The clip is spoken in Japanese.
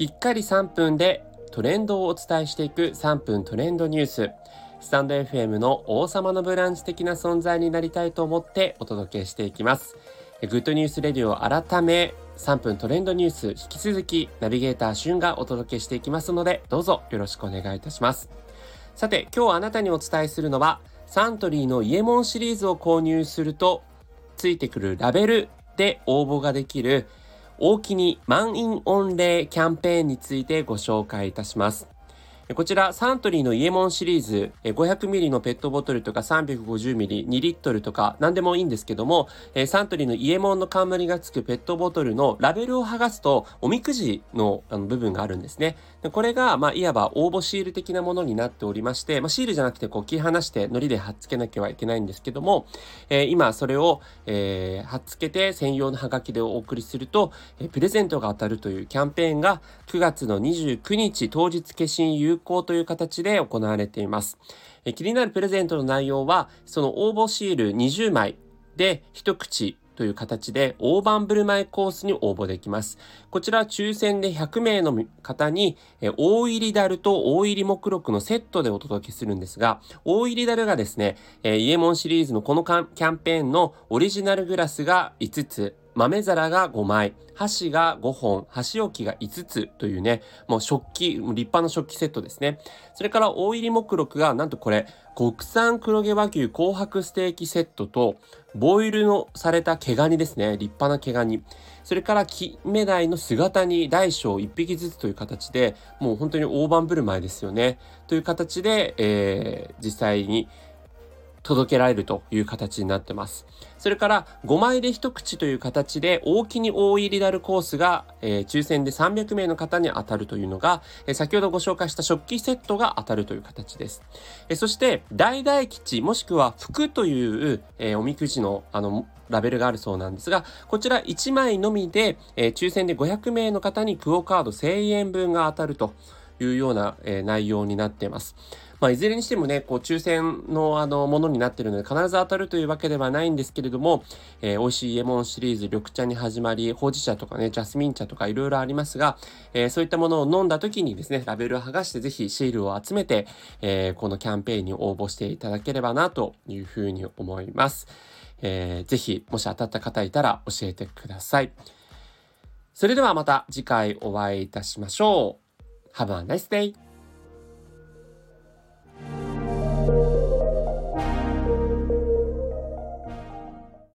きっかり3分でトレンドをお伝えしていく3分トレンドニュース。スタンド FM の王様のブランチ的な存在になりたいと思ってお届けしていきます。グッドニュースレディオ改め3分トレンドニュース引き続きナビゲーターしゅんがお届けしていきますのでどうぞよろしくお願いいたします。さて今日あなたにお伝えするのはサントリーの伊右衛門シリーズを購入するとついてくるラベルで応募ができる大きに満員御礼キャンペーンについてご紹介いたします。こちらサントリーのイエモンシリーズ 500ml のペットボトルとか 350ml、2リットルとか何でもいいんですけどもサントリーのイエモンの冠がつくペットボトルのラベルを剥がすとおみくじの部分があるんですね。これがまあいわば応募シール的なものになっておりまして、まあ、シールじゃなくてこう切り離して糊で貼っつけなきゃいけないんですけども、今それを、貼っつけて専用のハガキでお送りすると、プレゼントが当たるというキャンペーンが9月の29日当日決心有行という形で行われています。え気になるプレゼントの内容は、その応募シール20枚で一口という形で大盤振る舞いコースに応募できます。こちら抽選で100名の方に大入りダルと大入り目録のセットでお届けするんですが、大入りダルがですね、イエモンシリーズのこのキャンペーンのオリジナルグラスが5つ、豆皿が5枚、箸が5本、箸置きが5つというね、もう食器、立派な食器セットですね。それから大入り目録が、なんとこれ、国産黒毛和牛紅白ステーキセットと、ボイルのされた毛ガニですね。立派な毛ガニ。それから金目鯛の姿に大小1匹ずつという形で、もう本当に大盤振る舞いですよね。という形で、えー、実際に届けられるという形になってます。それから5枚で一口という形で大きに大入りダルコースが、えー、抽選で300名の方に当たるというのが、えー、先ほどご紹介した食器セットが当たるという形です。えー、そして大大吉もしくは福という、えおみくじのあのラベルがあるそうなんですが、こちら1枚のみで、え抽選で500名の方にクオカード1000円分が当たるというような、え内容になっています。まあ、いずれにしてもね、こう、抽選のあの、ものになってるので、必ず当たるというわけではないんですけれども、えー、美味しいエモンシリーズ、緑茶に始まり、ほうじ茶とかね、ジャスミン茶とかいろいろありますが、えー、そういったものを飲んだ時にですね、ラベルを剥がして、ぜひシールを集めて、えー、このキャンペーンに応募していただければな、というふうに思います。えー、ぜひ、もし当たった方いたら教えてください。それではまた次回お会いいたしましょう。Have a nice day!